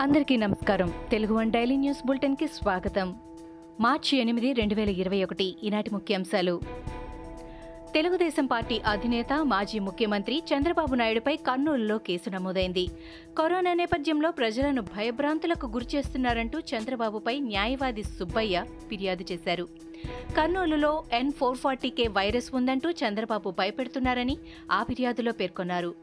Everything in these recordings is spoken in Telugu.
అందరికీ నమస్కారం. తెలుగు వన్ డైలీ న్యూస్ బులెటిన్కి స్వాగతం. మార్చి ఎనిమిది రెండు వేల ఇరవై ఒకటి ఈనాటి ముఖ్యాంశాలు. తెలుగుదేశం పార్టీ అధినేత మాజీ ముఖ్యమంత్రి చంద్రబాబు నాయుడుపై కర్నూలులో కేసు నమోదైంది. కరోనా నేపథ్యంలో ప్రజలను భయభ్రాంతులకు గురిచేస్తున్నారంటూ చంద్రబాబుపై న్యాయవాది సుబ్బయ్య ఫిర్యాదు చేశారు. కర్నూలులో ఎన్ ఫోర్ ఫార్టీకే వైరస్ ఉందంటూ చంద్రబాబు భయపెడుతున్నారని ఆ ఫిర్యాదులో పేర్కొన్నారు.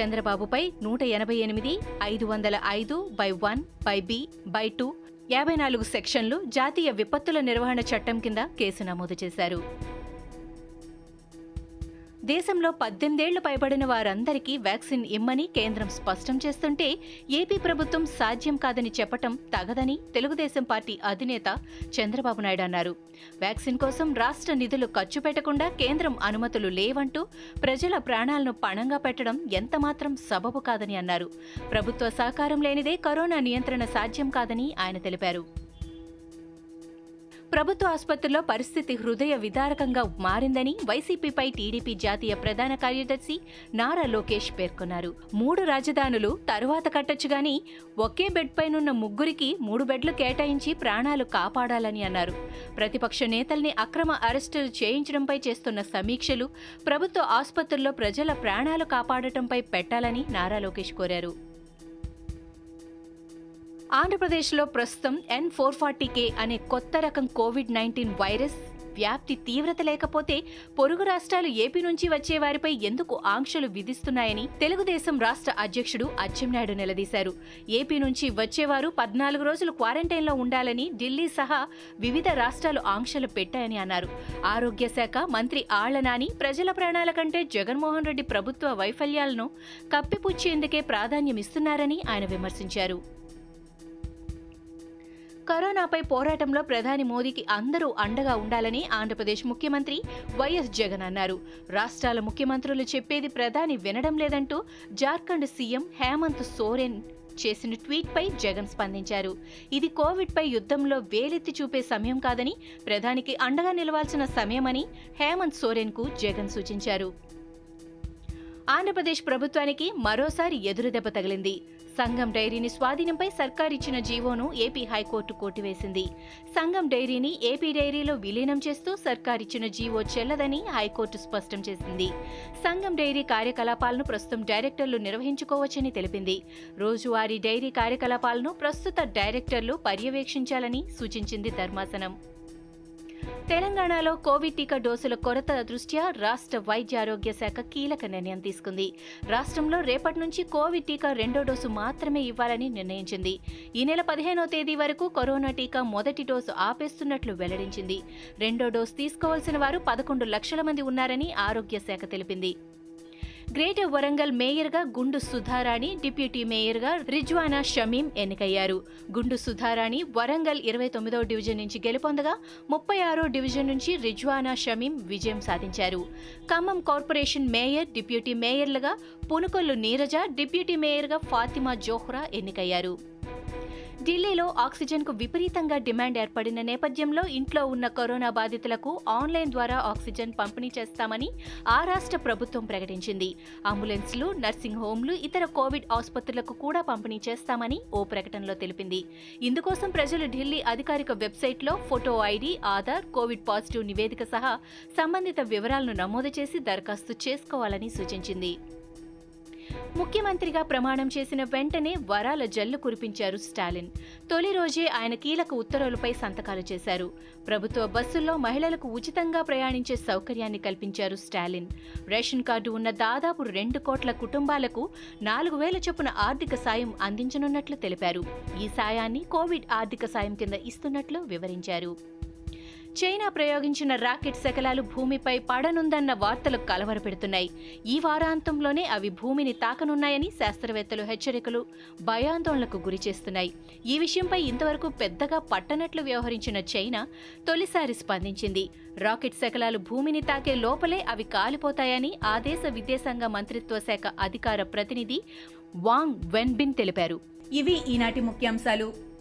చంద్రబాబుపై నూట ఎనభై ఎనిమిది ఐదు వందల ఐదు by one by B by two యాభై నాలుగు సెక్షన్లు జాతీయ విపత్తుల నిర్వహణ చట్టం కింద కేసు నమోదు చేశారు. దేశంలో పద్దెనిమిదేళ్ళు పైబడిన వారందరికీ వ్యాక్సిన్ ఇమ్మని కేంద్రం స్పష్టం చేస్తుంటే ఏపీ ప్రభుత్వం సాధ్యం కాదని చెప్పటం తగదని తెలుగుదేశం పార్టీ అధినేత చంద్రబాబు నాయుడు అన్నారు. వ్యాక్సిన్ కోసం రాష్ట్ర నిధులు ఖర్చు పెట్టకుండా కేంద్రం అనుమతులు లేవంటూ ప్రజల ప్రాణాలను పణంగా పెట్టడం ఎంతమాత్రం సబబు కాదని అన్నారు. ప్రభుత్వ సహకారం లేనిదే కరోనా నియంత్రణ సాధ్యం కాదని ఆయన తెలిపారు. ప్రభుత్వ ఆసుపత్రిలో పరిస్థితి హృదయ విదారకంగా మారిందని వైసీపీపై టీడీపీ జాతీయ ప్రధాన కార్యదర్శి నారా లోకేష్ పేర్కొన్నారు. మూడు రాజధానులు తరువాత కట్టొచ్చు గాని ఒకే బెడ్ పైనున్న ముగ్గురికి మూడు బెడ్లు కేటాయించి ప్రాణాలు కాపాడాలని అన్నారు. ప్రతిపక్ష నేతల్ని అక్రమ అరెస్టులు చేయించడంపై చేస్తున్న సమీక్షలు ప్రభుత్వ ఆసుపత్రుల్లో ప్రజల ప్రాణాలు కాపాడటంపై పెట్టాలని నారా లోకేష్ కోరారు. ఆంధ్రప్రదేశ్లో ప్రస్తుతం ఎన్ ఫోర్ ఫార్టీ కే అనే కొత్త రకం కోవిడ్ నైన్టీన్ వైరస్ వ్యాప్తి తీవ్రత లేకపోతే పొరుగు రాష్ట్రాలు ఏపీ నుంచి వచ్చే వారిపై ఎందుకు ఆంక్షలు విధిస్తున్నాయని తెలుగుదేశం రాష్ట్ర అధ్యక్షుడు అచ్చెన్నాయుడు నిలదీశారు. ఏపీ నుంచి వచ్చేవారు పద్నాలుగు రోజులు క్వారంటైన్లో ఉండాలని ఢిల్లీ సహా వివిధ రాష్ట్రాలు ఆంక్షలు పెట్టాయని అన్నారు. ఆరోగ్య శాఖ మంత్రి ఆళ్ళనాని ప్రజల ప్రాణాల కంటే జగన్మోహన్ రెడ్డి ప్రభుత్వ వైఫల్యాలను కప్పిపుచ్చేందుకే ప్రాధాన్యమిస్తున్నారని ఆయన విమర్శించారు. కరోనాపై పోరాటంలో ప్రధాని మోదీకి అందరూ అండగా ఉండాలని ఆంధ్రప్రదేశ్ ముఖ్యమంత్రి వైఎస్ జగన్ అన్నారు. రాష్ట్రాల ముఖ్యమంత్రులు చెప్పేది ప్రధాని వినడం లేదంటూ జార్ఖండ్ సీఎం హేమంత్ సోరెన్ చేసిన ట్వీట్పై జగన్ స్పందించారు. ఇది కోవిడ్పై యుద్ధంలో వేలెత్తి చూపే సమయం కాదని ప్రధానికి అండగా నిలవాల్సిన సమయమని హేమంత్ సోరెన్కు జగన్ సూచించారు. ఆంధ్రప్రదేశ్ ప్రభుత్వానికి మరోసారి ఎదురుదెబ్బ తగిలింది. సంఘం డైరీని స్వాధీనంపై సర్కార్ ఇచ్చిన జీవోను ఏపీ హైకోర్టు కొట్టివేసింది సంఘం డైరీని ఏపీ డైరీలో విలీనం చేస్తూ సర్కార్ ఇచ్చిన జీవో చెల్లదని హైకోర్టు స్పష్టం చేసింది. సంఘం డైరీ కార్యకలాపాలను ప్రస్తుతం డైరెక్టర్లు నిర్వహించుకోవచ్చని తెలిపింది. రోజువారీ డైరీ కార్యకలాపాలను ప్రస్తుత డైరెక్టర్లు పర్యవేక్షించాలని సూచించింది ధర్మాసనం. తెలంగాణలో కోవిడ్ టీకా డోసుల కొరత దృష్ట్యా రాష్ట్ర వైద్య ఆరోగ్య శాఖ కీలక నిర్ణయం తీసుకుంది. రాష్ట్రంలో రేపటి నుంచి కోవిడ్ టీకా రెండో డోసు మాత్రమే ఇవ్వాలని నిర్ణయించింది. ఈ నెల పదిహేనో తేదీ వరకు కరోనా టీకా మొదటి డోసు ఆపేస్తున్నట్లు వెల్లడించింది. రెండో డోసు తీసుకోవాల్సిన వారు పదకొండు లక్షల మంది ఉన్నారని ఆరోగ్య శాఖ తెలిపింది. గ్రేటర్ వరంగల్ మేయర్గా గుండు సుధారాణి డిప్యూటీ మేయర్గా రిజ్వానా షమీం ఎన్నికయ్యారు. గుండు సుధారాణి వరంగల్ ఇరవై తొమ్మిదో డివిజన్ నుంచి గెలుపొందగా ముప్పై ఆరో డివిజన్ నుంచి రిజ్వానా షమీం విజయం సాధించారు. ఖమ్మం కార్పొరేషన్ మేయర్ డిప్యూటీ మేయర్లుగా పునుకొల్లు నీరజ డిప్యూటీ మేయర్గా ఫాతిమా జోహ్రా ఎన్నికయ్యారు. ఢిల్లీలో ఆక్సిజన్కు విపరీతంగా డిమాండ్ ఏర్పడిన నేపథ్యంలో ఇంట్లో ఉన్న కరోనా బాధితులకు ఆన్లైన్ ద్వారా ఆక్సిజన్ పంపిణీ చేస్తామని ఆ రాష్ట్ర ప్రభుత్వం ప్రకటించింది. అంబులెన్స్లు నర్సింగ్ హోంలు ఇతర కోవిడ్ ఆసుపత్రులకు కూడా పంపిణీ చేస్తామని ఓ ప్రకటనలో తెలిపింది. ఇందుకోసం ప్రజలు ఢిల్లీ అధికారిక వెబ్సైట్లో photo ID Aadhaar COVID positive నివేదిక సహా సంబంధిత వివరాలను నమోదు చేసి దరఖాస్తు చేసుకోవాలని సూచించింది. ముఖ్యమంత్రిగా ప్రమాణం చేసిన వెంటనే వరాల జల్లు కురిపించారు స్టాలిన్. తొలి రోజే ఆయన కీలక ఉత్తర్వులపై సంతకాలు చేశారు. ప్రభుత్వ బస్సుల్లో మహిళలకు ఉచితంగా ప్రయాణించే సౌకర్యాన్ని కల్పించారు స్టాలిన్. రేషన్ కార్డు ఉన్న దాదాపు రెండు కోట్ల కుటుంబాలకు నాలుగు వేల చొప్పున ఆర్థిక సాయం అందించనున్నట్లు తెలిపారు. ఈ సాయాన్ని కోవిడ్ ఆర్థిక సాయం కింద ఇస్తున్నట్లు వివరించారు. చైనా ప్రయోగించిన రాకెట్ శకలాలు భూమిపై పడనుందన్న వార్తలు కలవరపెడుతున్నాయి. ఈ వారాంతంలోనే అవి భూమిని తాకనున్నాయని శాస్త్రవేత్తలు హెచ్చరికలు భయాందోళనకు గురిచేస్తున్నాయి ఈ విషయంపై ఇంతవరకు పెద్దగా పట్టనట్లు వ్యవహరించిన చైనా తొలిసారి స్పందించింది. రాకెట్ శకలాలు భూమిని తాకే లోపలే అవి కాలిపోతాయని ఆ దేశ విదేశాంగ మంత్రిత్వ శాఖ అధికార ప్రతినిధి వాంగ్ వెన్బిన్ తెలిపారు. ఇవి ఈనాటి ముఖ్యాంశాలు.